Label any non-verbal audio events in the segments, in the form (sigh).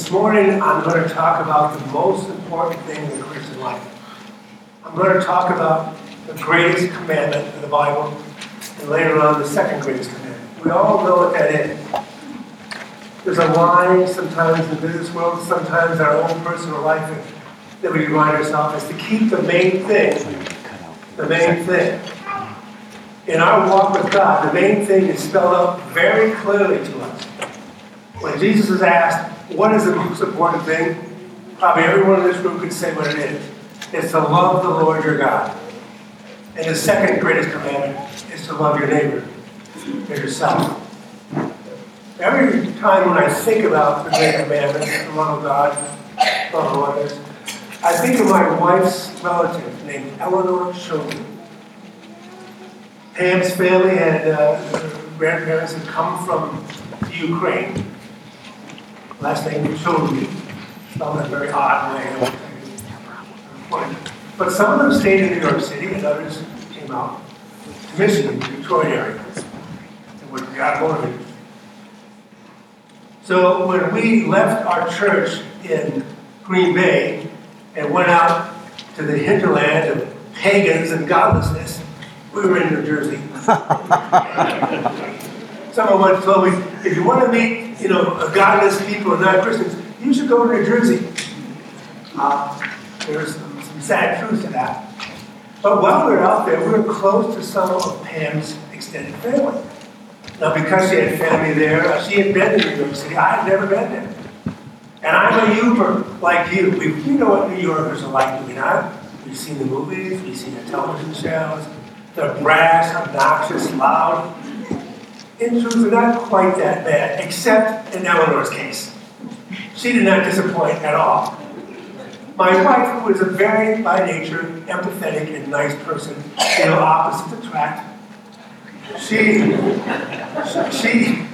This morning, I'm going to talk about the most important thing in the Christian life. I'm going to talk about the greatest commandment in the Bible, and later on, the second greatest commandment. We all know what that is. There's a line sometimes in the business world, sometimes in our own personal life, that we remind ourselves is to keep the main thing, the main thing. In our walk with God, the main thing is spelled out very clearly to us. When Jesus is asked, what is the most important thing? Probably everyone in this room could say what it is. It's to love the Lord your God. And the second greatest commandment is to love your neighbor as yourself. Every time when I think about the great commandment, the love of God, love of others, I think of my wife's relative named Eleanor Shulman. Pam's family and uh, grandparents had come from Ukraine last name Children. Spelled in a very odd way. But some of them stayed in New York City and others came out to Michigan, Detroit area, and were got motivated. So when we left our church in Green Bay and went out to the hinterland of pagans and godlessness, we were in New Jersey. (laughs) Someone once told me, if you want to meet, you know, godless people and not Christians, you should go to New Jersey. Uh, there's some, sad truth to that. But while we're out there, we're close to some of Pam's extended family. Now, because she had family there, uh, she had been to New York City. I had never been there. And I'm a Yooper like you. We, you know what New Yorkers are like, do we not? We've seen the movies, we've seen the television shows. They're brash, obnoxious, loud in truth, are not quite that bad, except in Eleanor's case. She did not disappoint at all. My wife, who is a very, by nature, empathetic and nice person, you know, opposites attract, she, she,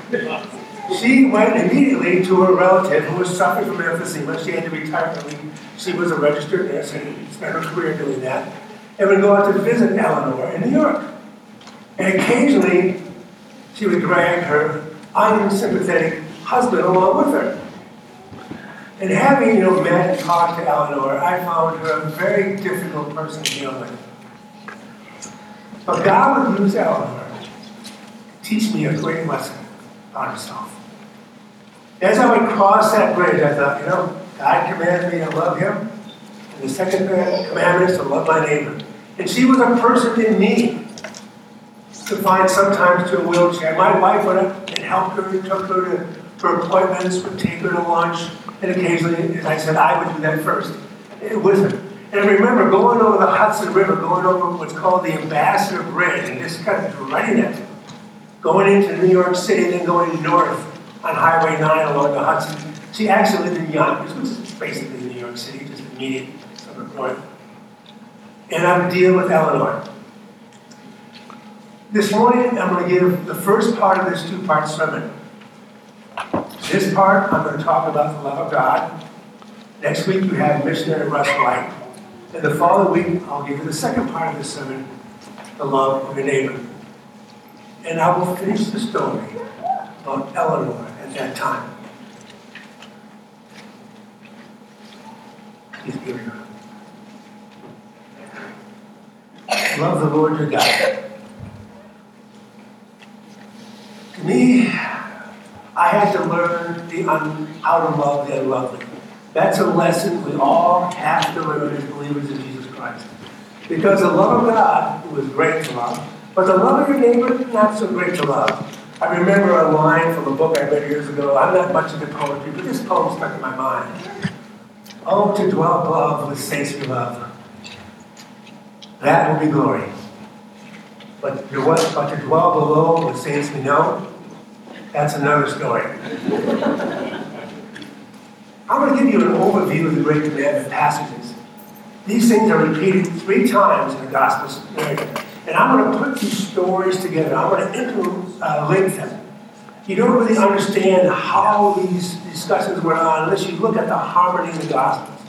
she went immediately to her relative who was suffering from emphysema. She had to retire early. She was a registered nurse and spent her career doing that. And would go out to visit Eleanor in New York. And occasionally, she would drag her unsympathetic husband along with her. And having, you know, met and talked to Eleanor, I found her a very difficult person to deal with. But God would use Eleanor to teach me a great lesson on herself. As I would cross that bridge, I thought, you know, God commands me to love him. And the second commandment is to love my neighbor. And she was a person in need confined sometimes to a wheelchair. My wife went up and helped her, took her to her appointments, would take her to lunch, and occasionally, as I said, I would do that first eh, with her. And I remember going over the Hudson River, going over what's called the Ambassador Bridge, and just kind of dreading it. Going into New York City, and then going north on Highway 9 along the Hudson. She actually lived in Yonkers, which is basically New York City, just immediate of north. And I would deal with Eleanor. This morning, I'm going to give the first part of this two part sermon. This part, I'm going to talk about the love of God. Next week, you have missionary Russ White. And the following week, I'll give you the second part of the sermon, the love of your neighbor. And I will finish the story about Eleanor at that time. Please give your Love the Lord your God to me, I had to learn the un, how to love the unlovely. That's a lesson we all have to learn as believers in Jesus Christ. Because the love of God was great to love, but the love of your neighbor, not so great to love. I remember a line from a book I read years ago. I'm not much into poetry, but this poem stuck in my mind. Oh, to dwell above with saints we love. That will be glory. But but to dwell below with saints we know, that's another story. I'm going to give you an overview of the Great Commandment passages. These things are repeated three times in the Gospel narrative. And I'm going to put these stories together. I'm going to interlink uh, them. You don't really understand how these discussions went on unless you look at the harmony of the Gospels.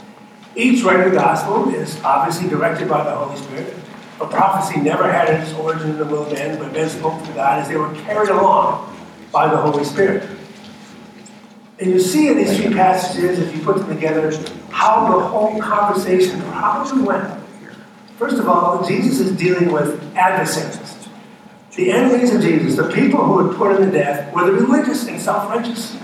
Each writer of the Gospel is obviously directed by the Holy Spirit. But prophecy never had its origin in the will of men, but men spoke to God as they were carried along by the Holy Spirit. And you see in these three passages, if you put them together, how the whole conversation probably went. First of all, Jesus is dealing with adversaries. The enemies of Jesus, the people who would put him to death, were the religious and self righteous.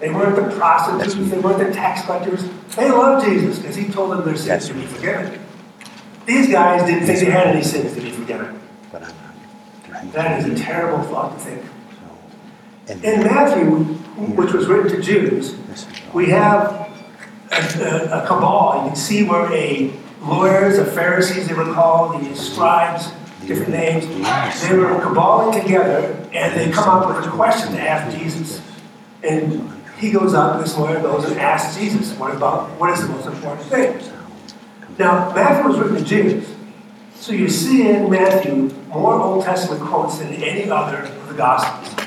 They weren't the prostitutes, they weren't the tax collectors. They loved Jesus because he told them their sins to be forgiven. These guys didn't think they had any sins to be forgiven. That is a terrible thought to think. In Matthew, which was written to Jews, we have a, a, a cabal. You can see where a lawyers, the Pharisees, they were called, the scribes, different names. They were caballing together and they come up with a question to ask Jesus. And he goes up, this lawyer goes and asks Jesus, what about what is the most important thing? Now, Matthew was written to Jews. So you see in Matthew more Old Testament quotes than any other of the Gospels.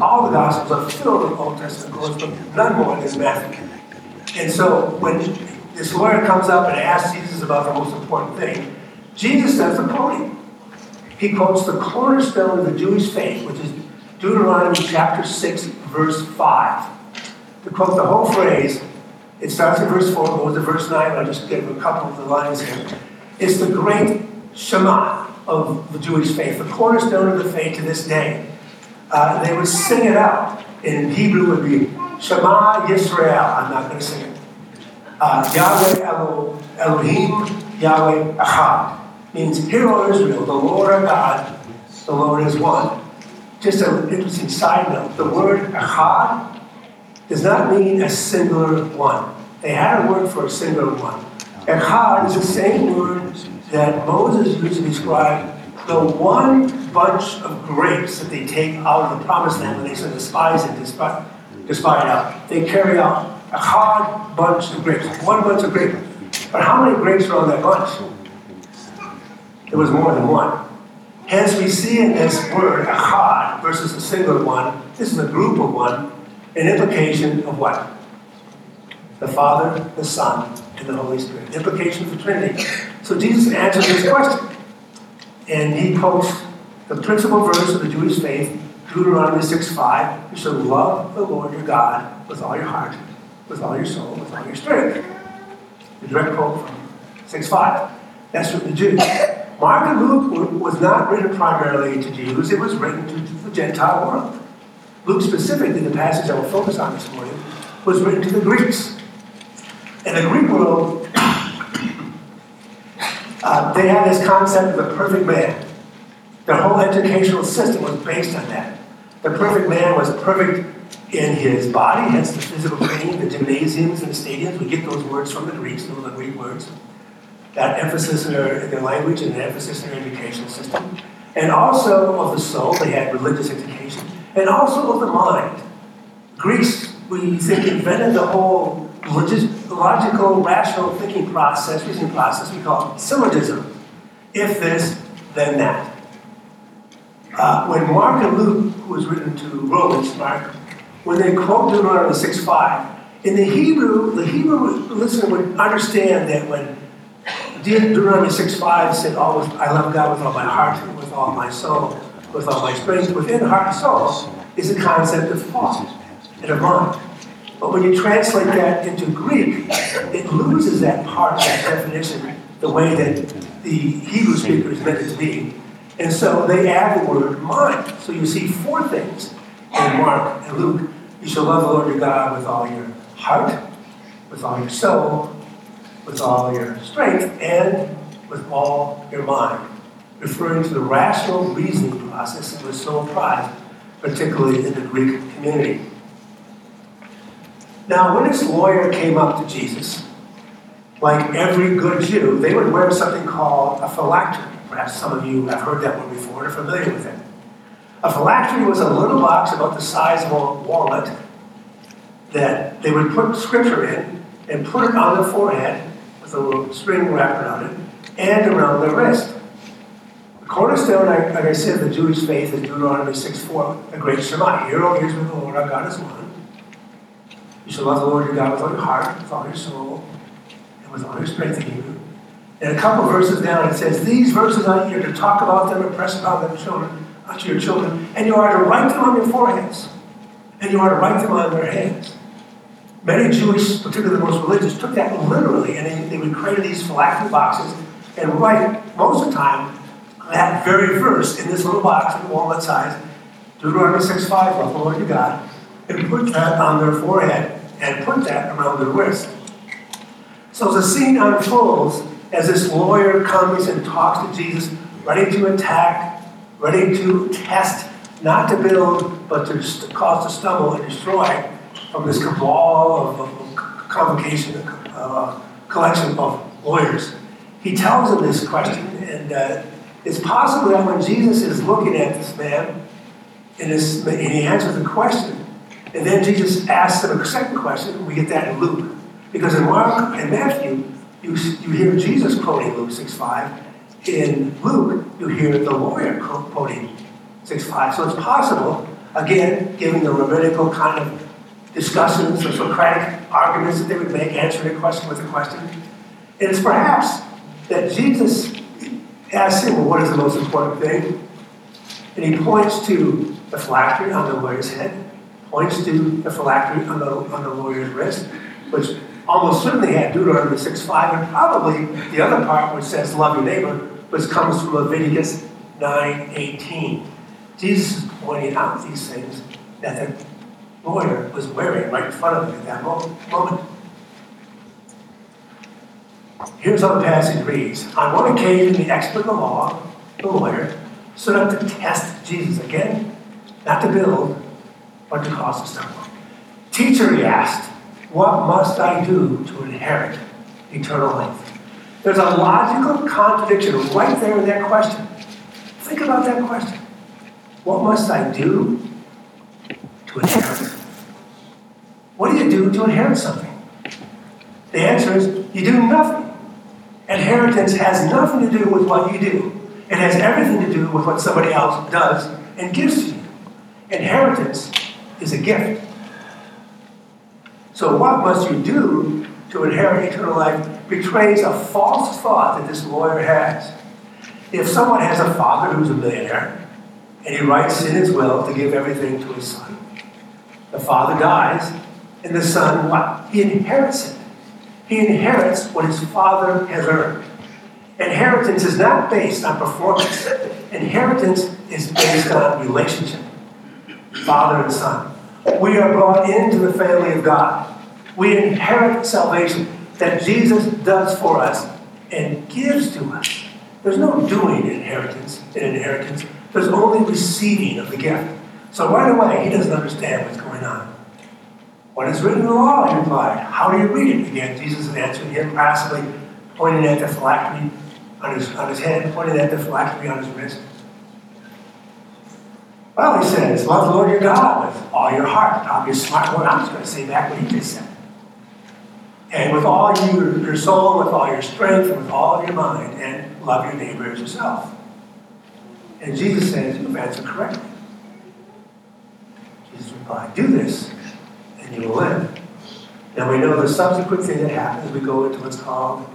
All the Gospels are filled with Old Testament quotes, but none more than Matthew. And so when this lawyer comes up and asks Jesus about the most important thing, Jesus does the quoting. He quotes the cornerstone of the Jewish faith, which is Deuteronomy chapter 6, verse 5. To quote the whole phrase, it starts in verse 4, goes to verse 9. I'll just give a couple of the lines here. It's the great Shema of the Jewish faith, the cornerstone of the faith to this day. Uh, they would sing it out. In Hebrew, would be Shema Yisrael. I'm not going to sing it. Uh, Yahweh Elo, Elohim, Yahweh Echad. Means, Hear, O Israel, the Lord our God, the Lord is one. Just an interesting side note the word Echad does not mean a singular one. They had a word for a singular one. Echad is the same word that Moses used to describe the one bunch of grapes that they take out of the promised land when they the spies in to spy, it out. They carry out a hard bunch of grapes, one bunch of grapes. But how many grapes were on that bunch? There was more than one. Hence, we see in this word, echad, versus a single one, this is a group of one, an implication of what? The Father, the Son, and the Holy Spirit. Implication of the Trinity. So Jesus answers this question. And he quotes the principal verse of the Jewish faith, Deuteronomy 6.5, you shall love the Lord your God with all your heart, with all your soul, with all your strength. The direct quote from 6.5. That's from the Jews. Mark and Luke was not written primarily to Jews, it was written to the Gentile world. Luke specifically, the passage I will focus on this morning, was written to the Greeks. In the Greek world, uh, they had this concept of the perfect man. Their whole educational system was based on that. The perfect man was perfect in his body, hence the physical training, the gymnasiums and the stadiums. We get those words from the Greeks, those are the Greek words. That emphasis in their, their language and the emphasis in their educational system. And also of the soul, they had religious education. And also of the mind. Greece, we think, invented the whole logical, rational thinking process, reasoning process we call syllogism. If this, then that. Uh, when Mark and Luke, who was written to Romans, Mark, when they quote Deuteronomy 6.5, in the Hebrew, the Hebrew listener would understand that when Deuteronomy 6.5 said, always, I love God with all my heart, with all my soul, with all my strength, within heart and soul is the concept of thought and of mind. But when you translate that into Greek, it loses that part, of that definition, the way that the Hebrew speakers meant it to be. And so they add the word mind. So you see four things in Mark and Luke. You shall love the Lord your God with all your heart, with all your soul, with all your strength, and with all your mind. Referring to the rational reasoning process that was so prized, particularly in the Greek community. Now, when this lawyer came up to Jesus, like every good Jew, they would wear something called a phylactery. Perhaps some of you have heard that word before and are familiar with it. A phylactery was a little box about the size of a walnut that they would put scripture in and put it on the forehead with a little string wrapped around it and around their wrist. The cornerstone, like I said, the Jewish faith is Deuteronomy 6.4, the great Shema. Hear, O Israel, the Lord our God is one. You shall love the Lord your God with all your heart, with all your soul, and with all your strength in you. And a couple verses down, it says, These verses are here to talk about them and press upon them children, unto your children, and you are to write them on your foreheads and you are to write them on their heads. Many Jewish, particularly the most religious, took that literally, and they, they would create these phylactery boxes and write, most of the time, that very verse in this little box in walnut size, Deuteronomy 6 5, love the Lord your God, and put that on their forehead and put that around their wrist. So the scene unfolds as this lawyer comes and talks to Jesus, ready to attack, ready to test, not to build, but to cause to stumble and destroy from this cabal of, of, convocation, uh, collection of lawyers. He tells him this question, and uh, it's possible that when Jesus is looking at this man, and, and he answers the question, and then Jesus asks them a second question, we get that in Luke. Because in Mark and Matthew, you, you hear Jesus quoting Luke 6.5. In Luke, you hear the lawyer quoting 6.5. So it's possible, again, given the rabbinical kind of discussions, the Socratic arguments that they would make, answering a question with a question, it is perhaps that Jesus asks him, well, what is the most important thing? And he points to the phylactery on the lawyer's head, points to the phylactery on the, on the lawyer's wrist, which almost certainly had Deuteronomy 6.5, and probably the other part which says, love your neighbor, which comes from Leviticus 9.18. Jesus is pointing out these things that the lawyer was wearing right in front of him at that moment. Here's how the passage reads. On one occasion, the expert in the law, the lawyer, stood up to test Jesus again, not to build, but to cause a stumble. Teacher, he asked, what must I do to inherit eternal life? There's a logical contradiction right there in that question. Think about that question. What must I do to inherit? What do you do to inherit something? The answer is you do nothing. Inheritance has nothing to do with what you do. It has everything to do with what somebody else does and gives to you. Inheritance is a gift. So, what must you do to inherit eternal life betrays a false thought that this lawyer has. If someone has a father who's a millionaire, and he writes in his will to give everything to his son, the father dies, and the son, what? He inherits it. He inherits what his father has earned. Inheritance is not based on performance. Inheritance is based on relationship. Father and son. We are brought into the family of God. We inherit salvation that Jesus does for us and gives to us. There's no doing inheritance in inheritance. There's only receiving of the gift. So right away, he doesn't understand what's going on. What is written in the law? He replied. How do you read it? Again, Jesus is answering him, passively pointing at the phylactery on his, on his head, pointing at the phylactery on his wrist. Well, he says, love the Lord your God with all your heart. A smart word. I'm just going to say back what he just said. And with all your, your soul, with all your strength, and with all your mind, and love your neighbor as yourself. And Jesus says, You've answered correctly. Jesus replied, Do this, and you will live. Now we know the subsequent thing that happens, we go into what's called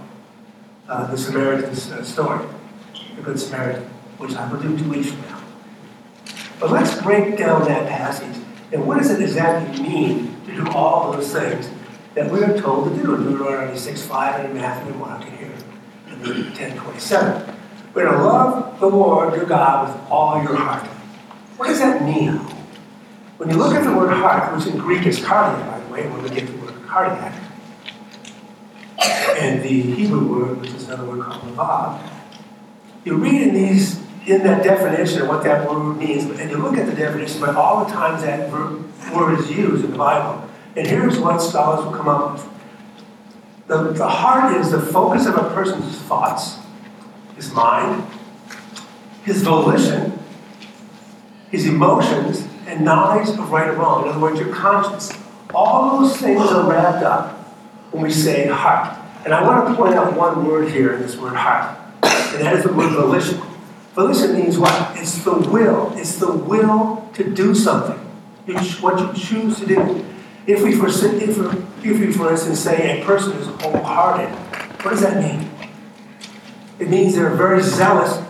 uh, the Samaritan's uh, story, the Good Samaritan, which I will do two weeks from now. But let's break down that passage. And what does it exactly mean to do all those things that we are told to do in Deuteronomy 6 5 and Matthew 1 to here in Luke 10 27? We're to love the Lord your God with all your heart. What does that mean? When you look at the word heart, which in Greek is cardia, by the way, when we get the word cardiac, and the Hebrew word, which is another word called lavav, you read in these in that definition of what that word means, and you look at the definition, but all the times that word is used in the Bible, and here's what scholars will come up with. The, the heart is the focus of a person's thoughts, his mind, his volition, his emotions, and knowledge of right and wrong. In other words, your conscience. All those things are wrapped up when we say heart. And I want to point out one word here in this word heart, and that is the word volition. Volition means what? It's the will. It's the will to do something. It's what you choose to do. If we, for, if, if we, for instance, say a person is wholehearted, what does that mean? It means they're very zealous,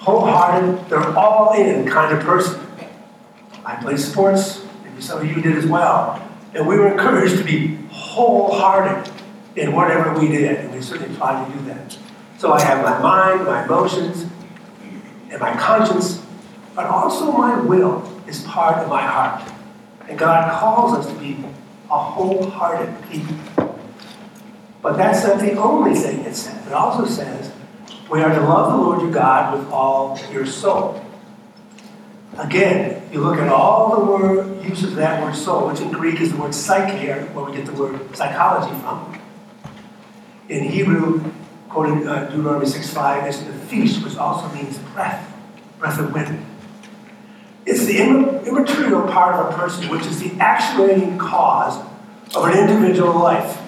wholehearted, they're all in kind of person. I play sports, maybe some of you did as well. And we were encouraged to be wholehearted in whatever we did, and we certainly tried to do that. So I have my mind, my emotions, and my conscience, but also my will is part of my heart. And God calls us to be a wholehearted people. But that's not the only thing it says. It also says we are to love the Lord your God with all your soul. Again, you look at all the word uses of that word soul, which in Greek is the word psyche, where we get the word psychology from. In Hebrew, quoting uh, Deuteronomy 6.5, is nephesh, which also means breath, breath of wind. It's the immaterial part of a person, which is the actuating cause of an individual life,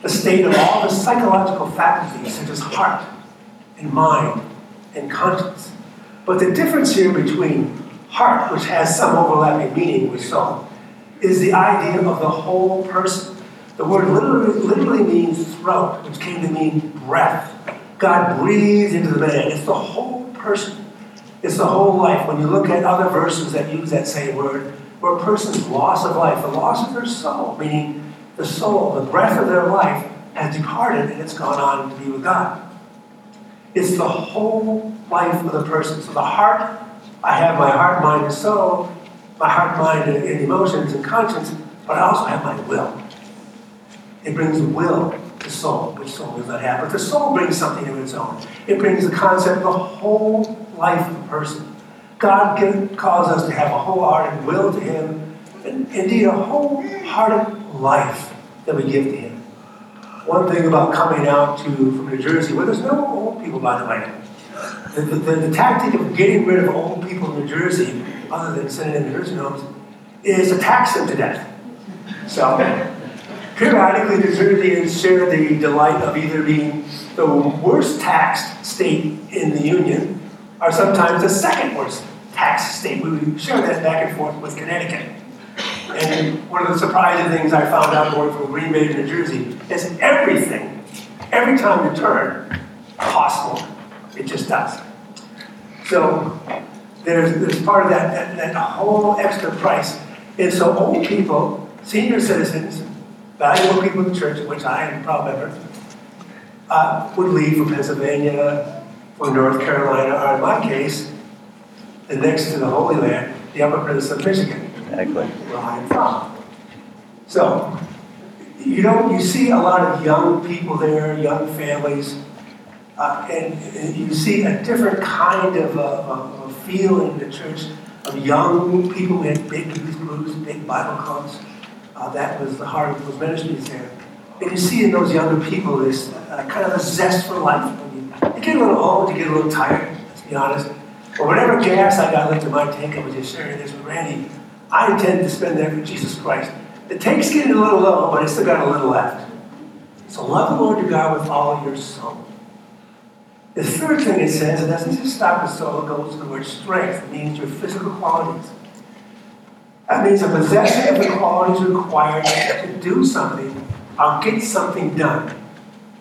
the state of all the psychological faculties, such as heart and mind and conscience. But the difference here between heart, which has some overlapping meaning with soul, is the idea of the whole person. The word literally, literally means throat, which came to mean breath. God breathes into the man. It's the whole person. It's the whole life. When you look at other verses that use that same word, where a person's loss of life, the loss of their soul, meaning the soul, the breath of their life, has departed and it's gone on to be with God. It's the whole life of the person. So the heart I have my heart, mind, and soul, my heart, mind, and, and emotions and conscience, but I also have my will. It brings will to soul, which soul does not have. But the soul brings something of its own. It brings the concept of the whole life of a person. God can, calls us to have a wholehearted will to Him, and indeed a wholehearted life that we give to Him. One thing about coming out to from New Jersey, where there's no old people, by the way, the, the, the, tactic of getting rid of old people in New Jersey, other than sending them to nursing homes, is to tax them to death. So, periodically, New Jerseyans share the delight of either being the worst taxed state in the Union or sometimes the second worst taxed state. We share that back and forth with Connecticut. And one of the surprising things I found out going from Green Bay to New Jersey is everything, every time you turn, costs more. It just does. So there's, there's part of that, that, that whole extra price. And so old people, senior citizens, valuable people in the church, which I am a proud member, uh, would leave for Pennsylvania, for North Carolina, or in my case, the next to the Holy Land, the Upper Peninsula of Michigan. Exactly. Where I'm from. So, you know, you see a lot of young people there, young families, uh, and, and, you see a different kind of a, of a feel in the church of young people. We had big youth groups, big Bible clubs. Uh, that was the heart of those ministries there. And you see in those younger people this uh, kind of a zest for life. You, you get a little old, you get a little tired, let's be honest. But whatever gas I got left in my tank, I was just sharing this with Randy. I intend to spend that for Jesus Christ. The tank's getting a little low, but it's still got a little left. So love the Lord your God with all your soul the third thing it says, it doesn't just stop with soul, it goes to the word strength. It means your physical qualities. That means a possession of the qualities required to do something or get something done,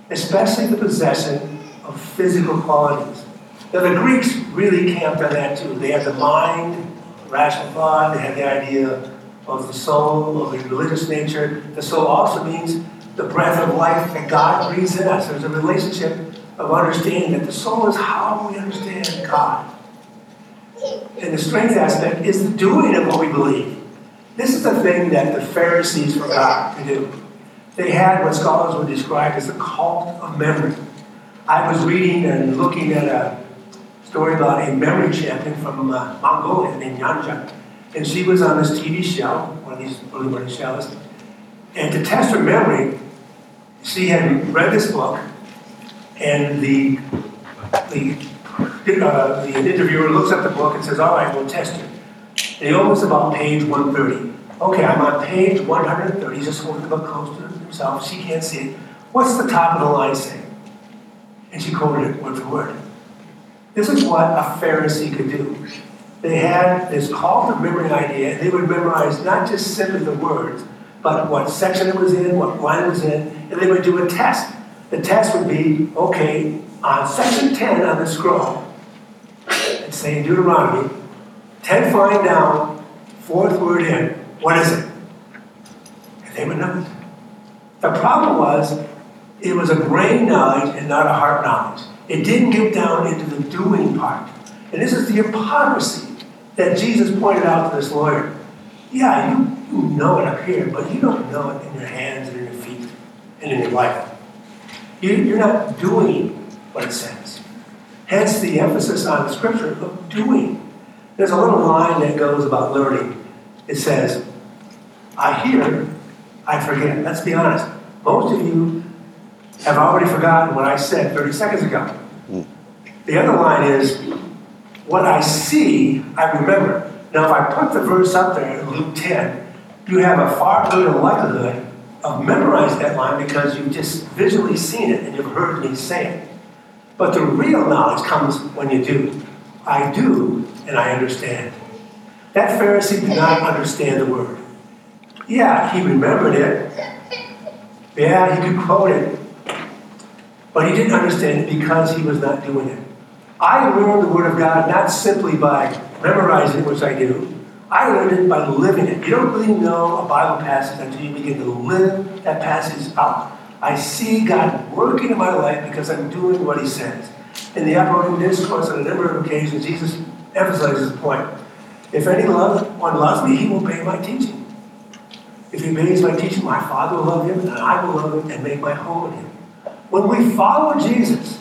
especially the possession of physical qualities. Now, the Greeks really camped on that too. They had the mind, rational thought, they had the idea of the soul, of the religious nature. The soul also means the breath of life that God breathes in us. There's a relationship of understanding that the soul is how we understand God. And the strength aspect is the doing of what we believe. This is the thing that the Pharisees forgot to do. They had what scholars would describe as the cult of memory. I was reading and looking at a story about a memory champion from uh, Mongolia named Yanjaa. And she was on this TV show, one of these early morning shows. And to test her memory, she had read this book and the, the, uh, the interviewer looks at the book and says, all right, we'll test you. And opens about page 130. Okay, I'm on page 130. He's just holding the book close to himself. She can't see it. What's the top of the line say? And she quoted it word for word. This is what a Pharisee could do. They had this call to memory idea, and they would memorize not just simply the words, but what section it was in, what line it was in, and they would do a test. The test would be, okay, on section 10 on the scroll, it's saying Deuteronomy, 10 flying down, fourth word in. What is it? They would know it. The problem was, it was a brain knowledge and not a heart knowledge. It didn't get down into the doing part. And this is the hypocrisy that Jesus pointed out to this lawyer. Yeah, you, you know it up here, but you don't know it in your hands and in your feet and in your life. You, you're not doing what it says. Hence the emphasis on the scripture of doing. There's a little line that goes about learning. It says, I hear, I forget. Let's be honest. Most of you have already forgotten what I said 30 seconds ago. Hmm. The other line is, what I see, I remember. Now, if I put the verse up there in Luke 10, you have a far greater likelihood of memorizing that line because you've just visually seen it and you've heard me say it. But the real knowledge comes when you do. I do, and I understand. That Pharisee did not understand the word. Yeah, he remembered it. Yeah, he could quote it. But he didn't understand it because he was not doing it. I learned the Word of God not simply by memorizing it, which I do. I learned it by living it. You don't really know a Bible passage until you begin to live that passage out. I see God working in my life because I'm doing what He says. In the upper room discourse, on a number of occasions, Jesus emphasizes the point. If anyone loves me, he will obey my teaching. If he obeys my teaching, my Father will love him, and I will love him and make my home in him. When we follow Jesus,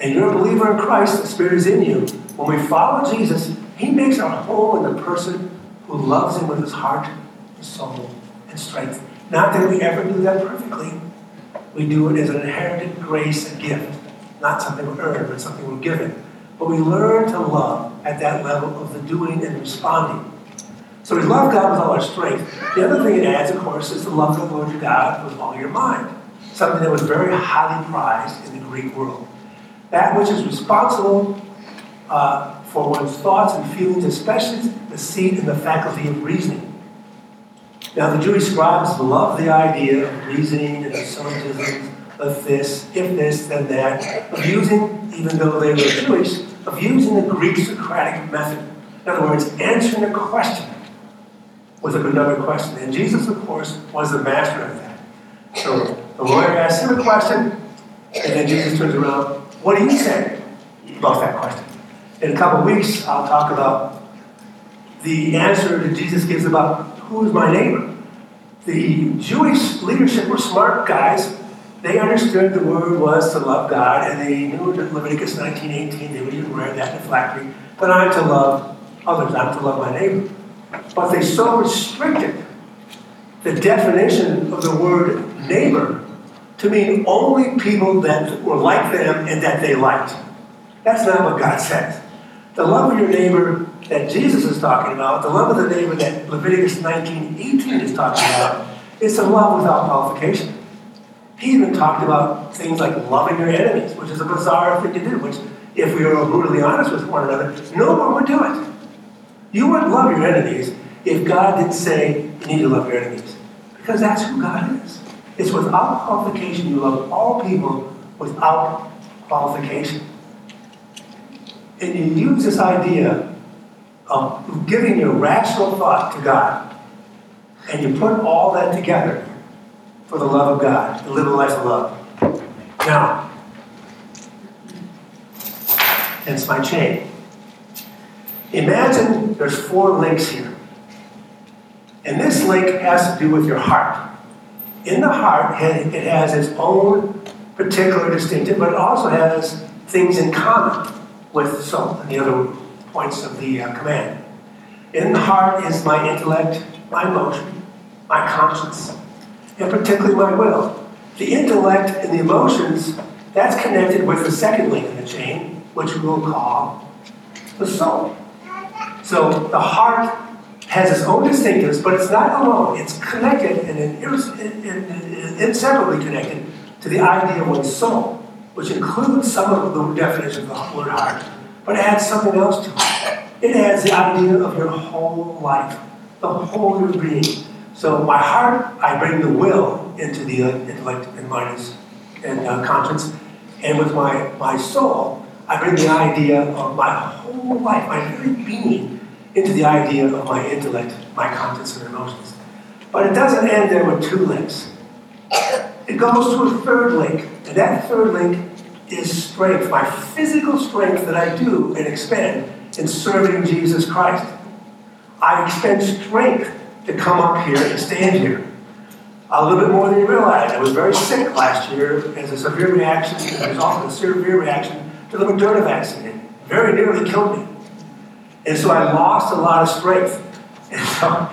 and you're a believer in Christ, the Spirit is in you, when we follow Jesus, He makes our home in the person who loves Him with his heart, soul, and strength. Not that we ever do that perfectly. We do it as an inherited grace and gift, not something we earn, but something we're given. But we learn to love at that level of the doing and responding. So we love God with all our strength. The other thing it adds, of course, is to love the Lord your God with all your mind. Something that was very highly prized in the Greek world. That which is responsible uh, for one's thoughts and feelings, especially the seat and the faculty of reasoning. Now, the Jewish scribes loved the idea of reasoning and syllogisms, of this, if this, then that, of using, even though they were Jewish, of using the Greek Socratic method. In other words, answering a question with another question. And Jesus, of course, was the master of that. So the lawyer asks him a question, and then Jesus turns around, What do you say about that question? In a couple of weeks, I'll talk about the answer that Jesus gives about who is my neighbor? The Jewish leadership were smart guys. They understood the word was to love God, and they knew that Leviticus 19:18, they would even wear that in the phylactery, but I'm to love others, I'm to love my neighbor. But they so restricted the definition of the word neighbor to mean only people that were like them and that they liked. That's not what God says. The love of your neighbor that Jesus is talking about, the love of the neighbor that Leviticus 19:18 is talking about, is a love without qualification. He even talked about things like loving your enemies, which is a bizarre thing to do, which, if we were brutally honest with one another, no one would do it. You wouldn't love your enemies if God didn't say you need to love your enemies, because that's who God is. It's without qualification. You love all people without qualification. And you use this idea of giving your rational thought to God, and you put all that together for the love of God, to live a life of love. Now, hence my chain. Imagine there's four links here. And this link has to do with your heart. In the heart, it has its own particular distinctive, but it also has things in common with soul and the other points of the uh, command. In the heart is my intellect, my emotion, my conscience, and particularly my will. The intellect and the emotions, that's connected with the second link in the chain, which we will call the soul. So the heart has its own distinctives, but it's not alone. It's connected and inseparably connected to the idea of one's soul, which includes some of the definition of the word heart, but it adds something else to it. It adds the idea of your whole life, the whole of your being. So my heart, I bring the will into the intellect and mind and uh, conscience, and with my, my soul, I bring the idea of my whole life, my very being, into the idea of my intellect, my conscience, and emotions. But it doesn't end there with two links. It goes to a third link, and that third link is strength, my physical strength that I do and expend in serving Jesus Christ. I expend strength to come up here and stand here. A little bit more than you realize. I was very sick last year as a severe reaction, as a result of a severe reaction to the Moderna vaccine. Very nearly killed me. And so I lost a lot of strength. (laughs) And so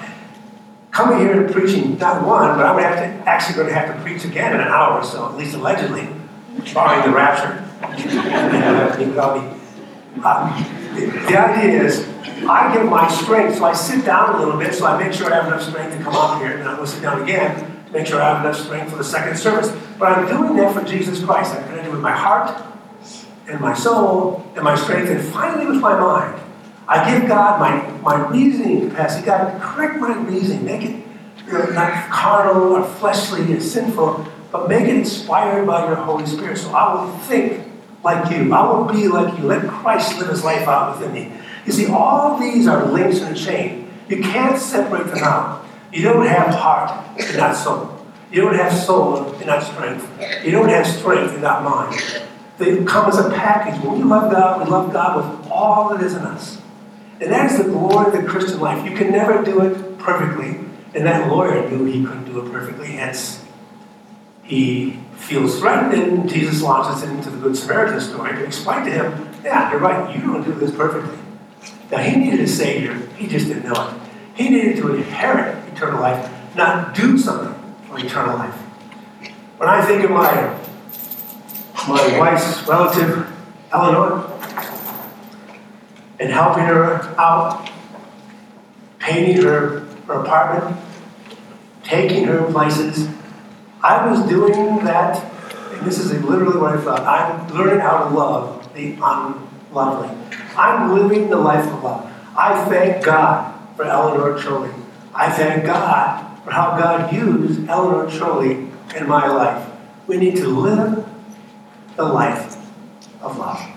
coming here and preaching, not one, but I'm have to, actually going to have to preach again in an hour or so, at least allegedly, barring the rapture. (laughs) uh, the, the idea is, I give my strength, so I sit down a little bit, so I make sure I have enough strength to come up here, and I'm going to sit down again to make sure I have enough strength for the second service. But I'm doing that for Jesus Christ. I'm going to do it with my heart, and my soul, and my strength, and finally with my mind. I give God my, my reasoning capacity. God, correct my reasoning. Make it you know, not carnal or fleshly or sinful, but make it inspired by your Holy Spirit. So I will think like you. I will be like you. Let Christ live his life out within me. You see, all these are links in a chain. You can't separate them out. You don't have heart not soul. You don't have soul not strength. You don't have strength not mind. They come as a package. When we love God, we love God with all that is in us. And that is the glory of the Christian life. You can never do it perfectly. And that lawyer knew he couldn't do it perfectly, hence he feels threatened, and Jesus launches into the Good Samaritan story to explain to him, yeah, you're right, you don't do this perfectly. Now, he needed a Savior, he just didn't know it. He needed to inherit eternal life, not do something for eternal life. When I think of my, my wife's relative, Eleanor, and helping her out, painting her, her apartment, taking her places. I was doing that, and this is literally what I thought. I'm learning how to love the unlovely. I'm living the life of love. I thank God for Eleanor Choli. I thank God for how God used Eleanor Choli in my life. We need to live the life of love.